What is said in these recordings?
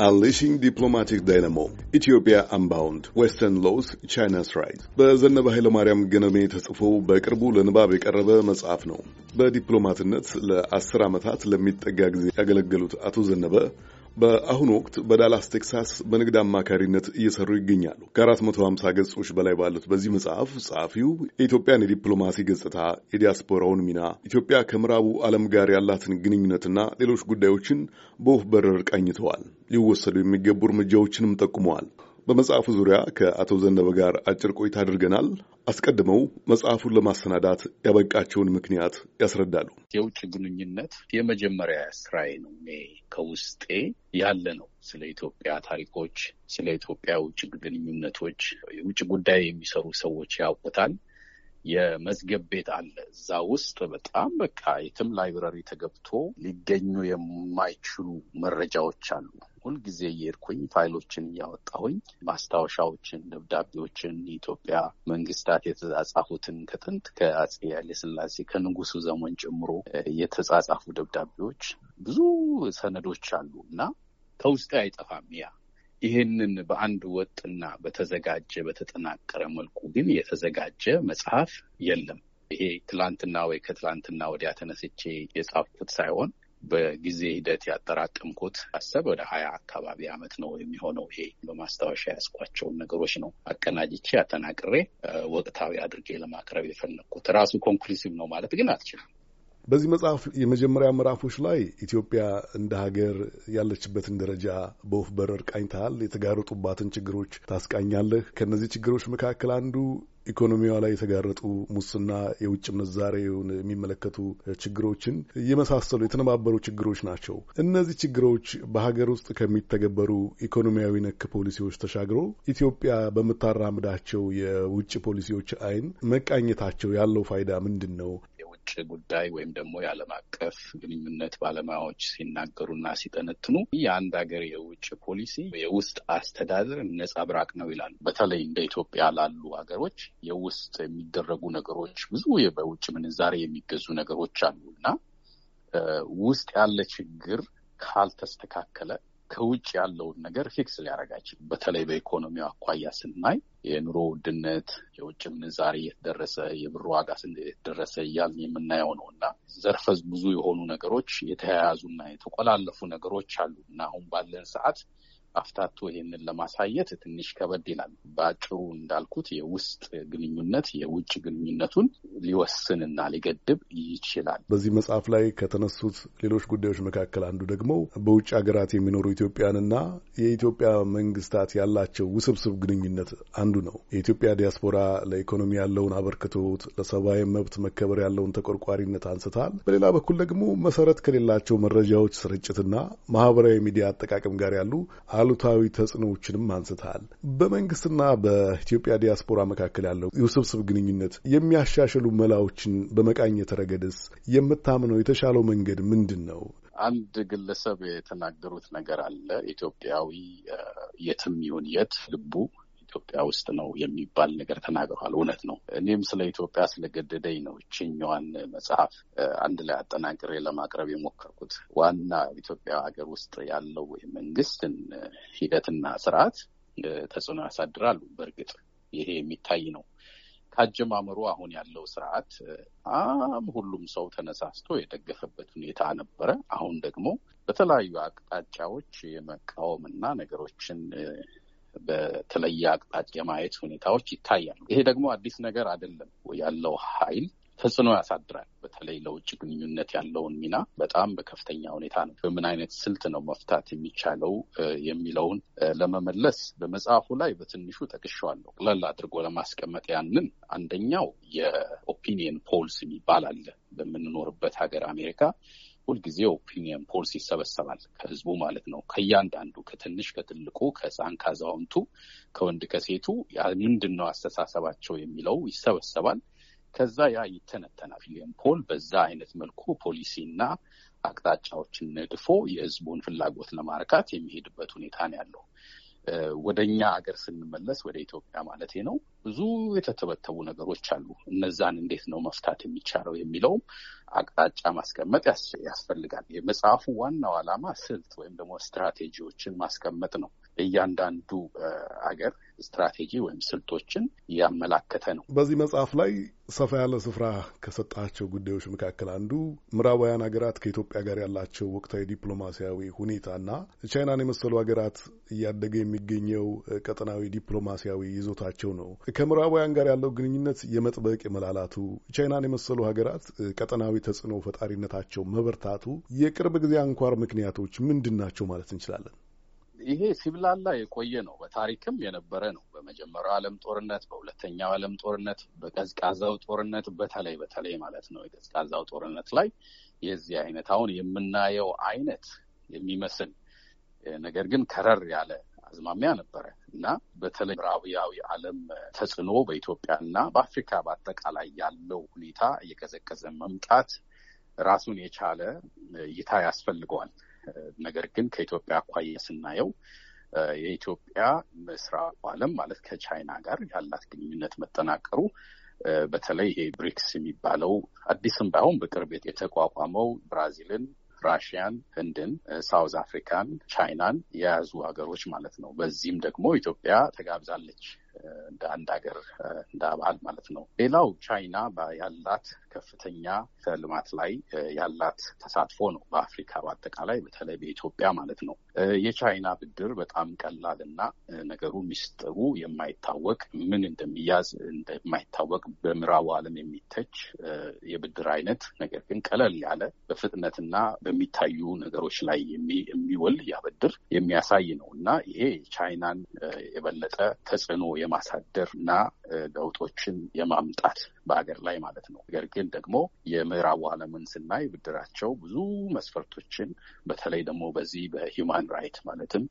Unleashing Diplomatic Dynamo Ethiopia Unbound Western Loss China's Rise በዘነበ ኃይለማርያም ገነሜ ተጽፎ በቅርቡ ለንባብ የቀረበ መጽሐፍ ነው። በዲፕሎማትነት ለአስር ዓመታት ለሚጠጋ ጊዜ ያገለገሉት አቶ ዘነበ በአሁኑ ወቅት በዳላስ ቴክሳስ በንግድ አማካሪነት እየሰሩ ይገኛሉ። ከ450 ገጾች በላይ ባሉት በዚህ መጽሐፍ ጸሐፊው የኢትዮጵያን የዲፕሎማሲ ገጽታ፣ የዲያስፖራውን ሚና፣ ኢትዮጵያ ከምዕራቡ ዓለም ጋር ያላትን ግንኙነትና ሌሎች ጉዳዮችን በወፍ በረር ቃኝተዋል። ሊወሰዱ የሚገቡ እርምጃዎችንም ጠቁመዋል። በመጽሐፉ ዙሪያ ከአቶ ዘነበ ጋር አጭር ቆይታ አድርገናል። አስቀድመው መጽሐፉን ለማሰናዳት ያበቃቸውን ምክንያት ያስረዳሉ። የውጭ ግንኙነት የመጀመሪያ ስራዬ ነው። እኔ ከውስጤ ያለ ነው። ስለ ኢትዮጵያ ታሪኮች፣ ስለ ኢትዮጵያ ውጭ ግንኙነቶች የውጭ ጉዳይ የሚሰሩ ሰዎች ያውቁታል። የመዝገብ ቤት አለ። እዛ ውስጥ በጣም በቃ የትም ላይብረሪ ተገብቶ ሊገኙ የማይችሉ መረጃዎች አሉ። ሁልጊዜ እየሄድኩኝ ፋይሎችን እያወጣሁኝ ማስታወሻዎችን፣ ደብዳቤዎችን የኢትዮጵያ መንግስታት የተጻጻፉትን ከጥንት ከአፄ ኃይለሥላሴ ከንጉሱ ዘመን ጨምሮ የተጻጻፉ ደብዳቤዎች ብዙ ሰነዶች አሉ እና ከውስጤ አይጠፋም ያ ይህንን በአንድ ወጥና በተዘጋጀ በተጠናቀረ መልኩ ግን የተዘጋጀ መጽሐፍ የለም። ይሄ ትላንትና ወይ ከትላንትና ወዲያ ተነስቼ የጻፍኩት ሳይሆን በጊዜ ሂደት ያጠራቀምኩት ሀሳብ ወደ ሀያ አካባቢ ዓመት ነው የሚሆነው። ይሄ በማስታወሻ ያዝኳቸውን ነገሮች ነው አቀናጅቼ አጠናቅሬ ወቅታዊ አድርጌ ለማቅረብ የፈለግኩት። ራሱ conclusive ነው ማለት ግን አልችልም። በዚህ መጽሐፍ የመጀመሪያ ምዕራፎች ላይ ኢትዮጵያ እንደ ሀገር ያለችበትን ደረጃ በወፍ በረር ቃኝተሃል። የተጋረጡባትን ችግሮች ታስቃኛለህ። ከእነዚህ ችግሮች መካከል አንዱ ኢኮኖሚዋ ላይ የተጋረጡ ሙስና፣ የውጭ ምንዛሬውን የሚመለከቱ ችግሮችን የመሳሰሉ የተነባበሩ ችግሮች ናቸው። እነዚህ ችግሮች በሀገር ውስጥ ከሚተገበሩ ኢኮኖሚያዊ ነክ ፖሊሲዎች ተሻግሮ ኢትዮጵያ በምታራምዳቸው የውጭ ፖሊሲዎች አይን መቃኘታቸው ያለው ፋይዳ ምንድን ነው? የውጭ ጉዳይ ወይም ደግሞ የዓለም አቀፍ ግንኙነት ባለሙያዎች ሲናገሩና ሲጠነትኑ የአንድ ሀገር የውጭ ፖሊሲ የውስጥ አስተዳደር ነጸብራቅ ነው ይላሉ። በተለይ እንደ ኢትዮጵያ ላሉ ሀገሮች የውስጥ የሚደረጉ ነገሮች ብዙ በውጭ ምንዛሬ የሚገዙ ነገሮች አሉ እና ውስጥ ያለ ችግር ካልተስተካከለ ከውጭ ያለውን ነገር ፊክስ ሊያደርጋችል በተለይ በኢኮኖሚው አኳያ ስናይ የኑሮ ውድነት፣ የውጭ ምንዛሬ የተደረሰ የብር ዋጋ የተደረሰ እያልን የምናየው ነው እና ዘርፈ ብዙ የሆኑ ነገሮች የተያያዙና የተቆላለፉ ነገሮች አሉ እና አሁን ባለን ሰዓት አፍታቶ ይሄንን ለማሳየት ትንሽ ከበድ ይላል። በአጭሩ እንዳልኩት የውስጥ ግንኙነት የውጭ ግንኙነቱን ሊወስንና ሊገድብ ይችላል። በዚህ መጽሐፍ ላይ ከተነሱት ሌሎች ጉዳዮች መካከል አንዱ ደግሞ በውጭ ሀገራት የሚኖሩ ኢትዮጵያንና የኢትዮጵያ መንግስታት ያላቸው ውስብስብ ግንኙነት አንዱ ነው። የኢትዮጵያ ዲያስፖራ ለኢኮኖሚ ያለውን አበርክቶት፣ ለሰብአዊ መብት መከበር ያለውን ተቆርቋሪነት አንስታል። በሌላ በኩል ደግሞ መሰረት ከሌላቸው መረጃዎች ስርጭትና ማህበራዊ ሚዲያ አጠቃቀም ጋር ያሉ አሉታዊ ተጽዕኖዎችንም አንስተሃል። በመንግስትና በኢትዮጵያ ዲያስፖራ መካከል ያለው የውስብስብ ግንኙነት የሚያሻሽሉ መላዎችን በመቃኘት ረገድስ የምታምነው የተሻለው መንገድ ምንድን ነው? አንድ ግለሰብ የተናገሩት ነገር አለ። ኢትዮጵያዊ የትም ይሁን የት ልቡ ኢትዮጵያ ውስጥ ነው የሚባል ነገር ተናግረዋል። እውነት ነው። እኔም ስለ ኢትዮጵያ ስለገደደኝ ነው ይችኛዋን መጽሐፍ አንድ ላይ አጠናቅሬ ለማቅረብ የሞከርኩት። ዋና ኢትዮጵያ ሀገር ውስጥ ያለው የመንግስትን ሂደትና ስርዓት ተጽዕኖ ያሳድራሉ። በእርግጥ ይሄ የሚታይ ነው። ካጀማመሩ አሁን ያለው ስርዓት በጣም ሁሉም ሰው ተነሳስቶ የደገፈበት ሁኔታ ነበረ። አሁን ደግሞ በተለያዩ አቅጣጫዎች የመቃወምና ነገሮችን በተለየ አቅጣጫ የማየት ሁኔታዎች ይታያሉ። ይሄ ደግሞ አዲስ ነገር አይደለም። ያለው ኃይል ተጽዕኖ ያሳድራል። በተለይ ለውጭ ግንኙነት ያለውን ሚና በጣም በከፍተኛ ሁኔታ ነው። በምን አይነት ስልት ነው መፍታት የሚቻለው የሚለውን ለመመለስ በመጽሐፉ ላይ በትንሹ ጠቅሼዋለሁ። ቅለል አድርጎ ለማስቀመጥ ያንን አንደኛው የ opinion polls የሚባል አለ። በምንኖርበት ሀገር አሜሪካ ሁልጊዜ opinion polls ይሰበሰባል ከህዝቡ ማለት ነው። ከእያንዳንዱ ከትንሽ ከትልቁ፣ ከህፃን ከአዛውንቱ፣ ከወንድ ከሴቱ ምንድን ነው አስተሳሰባቸው የሚለው ይሰበሰባል። ከዛ ያ ይተነተናል። ኦፒኒየን ፖል በዛ አይነት መልኩ ፖሊሲና አቅጣጫዎችን ነድፎ የህዝቡን ፍላጎት ለማርካት የሚሄድበት ሁኔታ ነው ያለው። ወደ እኛ ሀገር ስንመለስ ወደ ኢትዮጵያ ማለት ነው ብዙ የተተበተቡ ነገሮች አሉ። እነዛን እንዴት ነው መፍታት የሚቻለው የሚለውም አቅጣጫ ማስቀመጥ ያስፈልጋል። የመጽሐፉ ዋናው ዓላማ ስልት ወይም ደግሞ ስትራቴጂዎችን ማስቀመጥ ነው። እያንዳንዱ አገር ስትራቴጂ ወይም ስልቶችን እያመላከተ ነው። በዚህ መጽሐፍ ላይ ሰፋ ያለ ስፍራ ከሰጣቸው ጉዳዮች መካከል አንዱ ምዕራባውያን ሀገራት ከኢትዮጵያ ጋር ያላቸው ወቅታዊ ዲፕሎማሲያዊ ሁኔታና ቻይናን የመሰሉ ሀገራት እያደገ የሚገኘው ቀጠናዊ ዲፕሎማሲያዊ ይዞታቸው ነው። ከምዕራባውያን ጋር ያለው ግንኙነት የመጥበቅ የመላላቱ፣ ቻይናን የመሰሉ ሀገራት ቀጠናዊ ተጽዕኖ ፈጣሪነታቸው መበርታቱ የቅርብ ጊዜ አንኳር ምክንያቶች ምንድን ናቸው ማለት እንችላለን? ይሄ ሲብላላ የቆየ ነው። በታሪክም የነበረ ነው። በመጀመሪያው ዓለም ጦርነት፣ በሁለተኛው ዓለም ጦርነት፣ በቀዝቃዛው ጦርነት በተለይ በተለይ ማለት ነው የቀዝቃዛው ጦርነት ላይ የዚህ አይነት አሁን የምናየው አይነት የሚመስል ነገር ግን ከረር ያለ አዝማሚያ ነበረ እና በተለይ ምዕራባዊ ዓለም ተጽዕኖ በኢትዮጵያና በአፍሪካ በአጠቃላይ ያለው ሁኔታ እየቀዘቀዘ መምጣት ራሱን የቻለ እይታ ያስፈልገዋል። ነገር ግን ከኢትዮጵያ አኳያ ስናየው የኢትዮጵያ ምስራቁ ዓለም ማለት ከቻይና ጋር ያላት ግንኙነት መጠናቀሩ በተለይ ይሄ ብሪክስ የሚባለው አዲስም ባይሆን በቅርብ የተቋቋመው ብራዚልን፣ ራሽያን፣ ህንድን፣ ሳውዝ አፍሪካን፣ ቻይናን የያዙ ሀገሮች ማለት ነው። በዚህም ደግሞ ኢትዮጵያ ተጋብዛለች እንደ አንድ ሀገር እንደ አባል ማለት ነው። ሌላው ቻይና ያላት ከፍተኛ ልማት ላይ ያላት ተሳትፎ ነው። በአፍሪካ በአጠቃላይ በተለይ በኢትዮጵያ ማለት ነው። የቻይና ብድር በጣም ቀላል እና ነገሩ ሚስጥሩ የማይታወቅ ምን እንደሚያዝ እንደማይታወቅ በምዕራቡ ዓለም የሚተች የብድር አይነት ነገር ግን ቀለል ያለ በፍጥነትና በሚታዩ ነገሮች ላይ የሚውል ያብድር የሚያሳይ ነው እና ይሄ ቻይናን የበለጠ ተጽዕኖ የማሳደር እና ለውጦችን የማምጣት በሀገር ላይ ማለት ነው። ነገር ግን ደግሞ የምዕራቡ ዓለምን ስናይ ብድራቸው ብዙ መስፈርቶችን በተለይ ደግሞ በዚህ በ human right ማለትም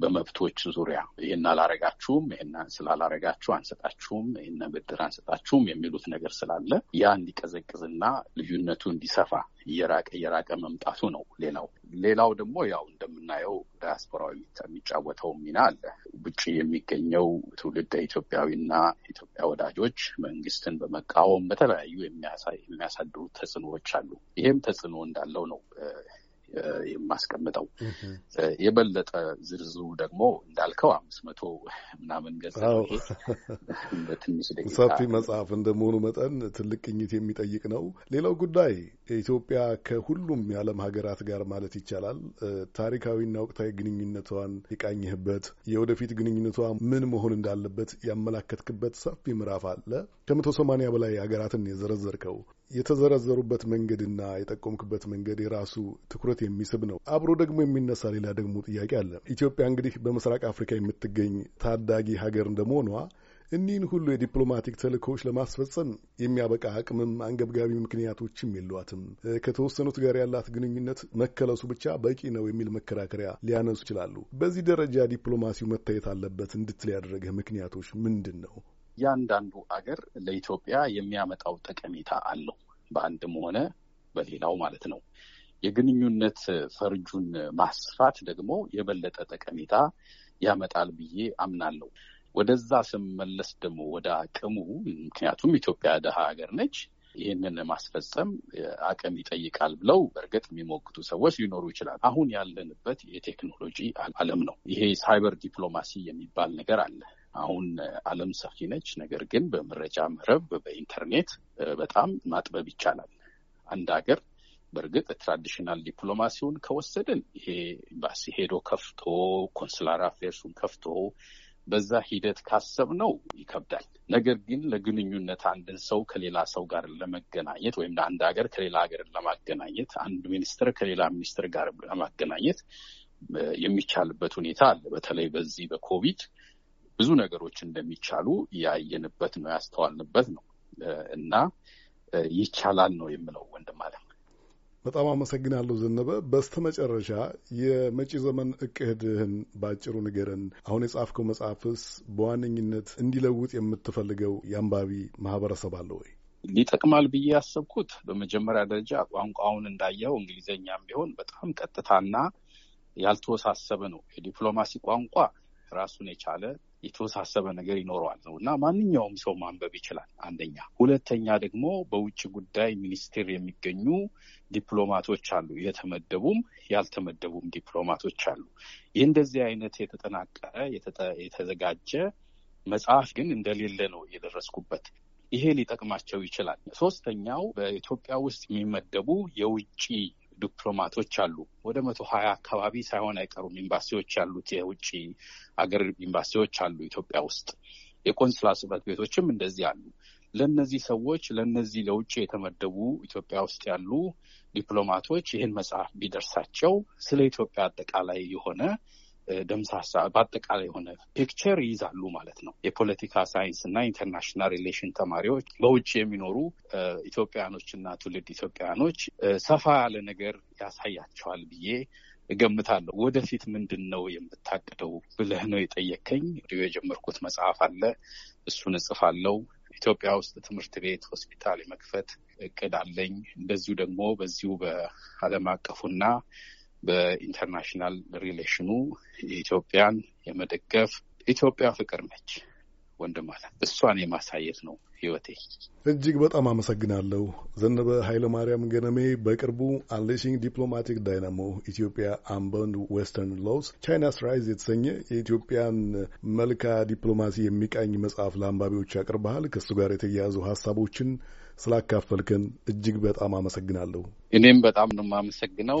በመብቶች ዙሪያ ይህን አላረጋችሁም፣ ይህን ስላላረጋችሁ አንሰጣችሁም፣ ይህን ብድር አንሰጣችሁም የሚሉት ነገር ስላለ ያ እንዲቀዘቅዝና ልዩነቱ እንዲሰፋ እየራቀ እየራቀ መምጣቱ ነው። ሌላው ሌላው ደግሞ ያው እንደምናየው ዲያስፖራዊ የሚጫወተው ሚና አለ። ውጭ የሚገኘው ትውልደ ኢትዮጵያዊና ኢትዮጵያ ወዳጆች መንግስትን በመቃወም በተለያዩ የሚያሳድሩ ተጽዕኖዎች አሉ። ይህም ተጽዕኖ እንዳለው ነው የማስቀምጠው የበለጠ ዝርዝሩ ደግሞ እንዳልከው አምስት መቶ ምናምን ገጽ በትንሽ ሰፊ መጽሐፍ እንደመሆኑ መጠን ትልቅ ቅኝት የሚጠይቅ ነው። ሌላው ጉዳይ ኢትዮጵያ ከሁሉም የዓለም ሀገራት ጋር ማለት ይቻላል ታሪካዊና ወቅታዊ ግንኙነቷን የቃኝህበት የወደፊት ግንኙነቷ ምን መሆን እንዳለበት ያመላከትክበት ሰፊ ምዕራፍ አለ። ከመቶ ሰማንያ በላይ ሀገራትን የዘረዘርከው የተዘረዘሩበት መንገድና የጠቆምክበት መንገድ የራሱ ትኩረት የሚስብ ነው። አብሮ ደግሞ የሚነሳ ሌላ ደግሞ ጥያቄ አለ። ኢትዮጵያ እንግዲህ በምስራቅ አፍሪካ የምትገኝ ታዳጊ ሀገር እንደመሆኗ እኒህን ሁሉ የዲፕሎማቲክ ተልእኮዎች ለማስፈጸም የሚያበቃ አቅምም አንገብጋቢ ምክንያቶችም የሏትም። ከተወሰኑት ጋር ያላት ግንኙነት መከለሱ ብቻ በቂ ነው የሚል መከራከሪያ ሊያነሱ ይችላሉ። በዚህ ደረጃ ዲፕሎማሲው መታየት አለበት እንድትል ያደረገህ ምክንያቶች ምንድን ነው? እያንዳንዱ አገር ለኢትዮጵያ የሚያመጣው ጠቀሜታ አለው፣ በአንድም ሆነ በሌላው ማለት ነው። የግንኙነት ፈርጁን ማስፋት ደግሞ የበለጠ ጠቀሜታ ያመጣል ብዬ አምናለሁ። ወደዛ ስመለስ ደግሞ ወደ አቅሙ፣ ምክንያቱም ኢትዮጵያ ደሃ ሀገር ነች። ይህንን ማስፈጸም አቅም ይጠይቃል ብለው በእርግጥ የሚሞግቱ ሰዎች ሊኖሩ ይችላል። አሁን ያለንበት የቴክኖሎጂ ዓለም ነው። ይሄ cyber diplomacy የሚባል ነገር አለ። አሁን ዓለም ሰፊ ነች። ነገር ግን በመረጃ መረብ በኢንተርኔት በጣም ማጥበብ ይቻላል። አንድ ሀገር በእርግጥ traditional ዲፕሎማሲውን ከወሰድን ይሄ ኤምባሲ ሄዶ ከፍቶ consular affairs ኡን ከፍቶ በዛ ሂደት ካሰብነው ይከብዳል። ነገር ግን ለግንኙነት አንድን ሰው ከሌላ ሰው ጋር ለመገናኘት ወይም ለአንድ ሀገር ከሌላ ሀገር ለማገናኘት አንድ ሚኒስትር ከሌላ ሚኒስትር ጋር ለማገናኘት የሚቻልበት ሁኔታ አለ። በተለይ በዚህ በኮቪድ ብዙ ነገሮች እንደሚቻሉ ያየንበት ነው ያስተዋልንበት ነው እና ይቻላል ነው የምለው ወንድም አለም። በጣም አመሰግናለሁ ዘነበ። በስተመጨረሻ የመጪ ዘመን እቅድህን በአጭሩ ንገረን። አሁን የጻፍከው መጽሐፍስ በዋነኝነት እንዲለውጥ የምትፈልገው የአንባቢ ማህበረሰብ አለ ወይ? ሊጠቅማል ብዬ ያሰብኩት በመጀመሪያ ደረጃ ቋንቋውን እንዳየው እንግሊዝኛም ቢሆን በጣም ቀጥታና ያልተወሳሰበ ነው። የዲፕሎማሲ ቋንቋ ራሱን የቻለ የተወሳሰበ ነገር ይኖረዋል ነው እና ማንኛውም ሰው ማንበብ ይችላል። አንደኛ። ሁለተኛ ደግሞ በውጭ ጉዳይ ሚኒስቴር የሚገኙ ዲፕሎማቶች አሉ። የተመደቡም ያልተመደቡም ዲፕሎማቶች አሉ። ይህ እንደዚህ አይነት የተጠናቀረ የተዘጋጀ መጽሐፍ ግን እንደሌለ ነው የደረስኩበት። ይሄ ሊጠቅማቸው ይችላል። ሶስተኛው በኢትዮጵያ ውስጥ የሚመደቡ የውጭ ዲፕሎማቶች አሉ። ወደ መቶ ሀያ አካባቢ ሳይሆን አይቀሩም ኤምባሲዎች ያሉት የውጭ አገር ኤምባሲዎች አሉ ኢትዮጵያ ውስጥ። የቆንስላ ጽሕፈት ቤቶችም እንደዚህ አሉ። ለእነዚህ ሰዎች ለእነዚህ ለውጭ የተመደቡ ኢትዮጵያ ውስጥ ያሉ ዲፕሎማቶች ይህን መጽሐፍ ቢደርሳቸው ስለ ኢትዮጵያ አጠቃላይ የሆነ ደምሳሳ በአጠቃላይ የሆነ picture ይይዛሉ ማለት ነው። የፖለቲካ ሳይንስ እና international relation ተማሪዎች በውጭ የሚኖሩ ኢትዮጵያኖች እና ትውልድ ኢትዮጵያኖች ሰፋ ያለ ነገር ያሳያቸዋል ብዬ እገምታለሁ። ወደፊት ምንድን ነው የምታቅደው ብለህ ነው የጠየከኝ። የጀመርኩት መጽሐፍ አለ፣ እሱን እጽፋለሁ። ኢትዮጵያ ውስጥ ትምህርት ቤት፣ ሆስፒታል የመክፈት እቅድ አለኝ። እንደዚሁ ደግሞ በዚሁ በዓለም አቀፉና በ international relation ኡ የኢትዮጵያን የመደገፍ ኢትዮጵያ ፍቅር ነች ወንድም እሷን የማሳየት ነው ህይወቴ። እጅግ በጣም አመሰግናለሁ። ዘነበ ኃይለ ማርያም ገነሜ በቅርቡ Unleashing Diplomatic Dynamo Ethiopia Unbound Western Loss China's Rise የተሰኘ የኢትዮጵያን መልክዓ ዲፕሎማሲ የሚቃኝ መጽሐፍ ለአንባቢዎች አቅርበሃል። ከእሱ ጋር የተያያዙ ሀሳቦችን ስላካፈልከን እጅግ በጣም አመሰግናለሁ። እኔም በጣም ነው የማመሰግነው።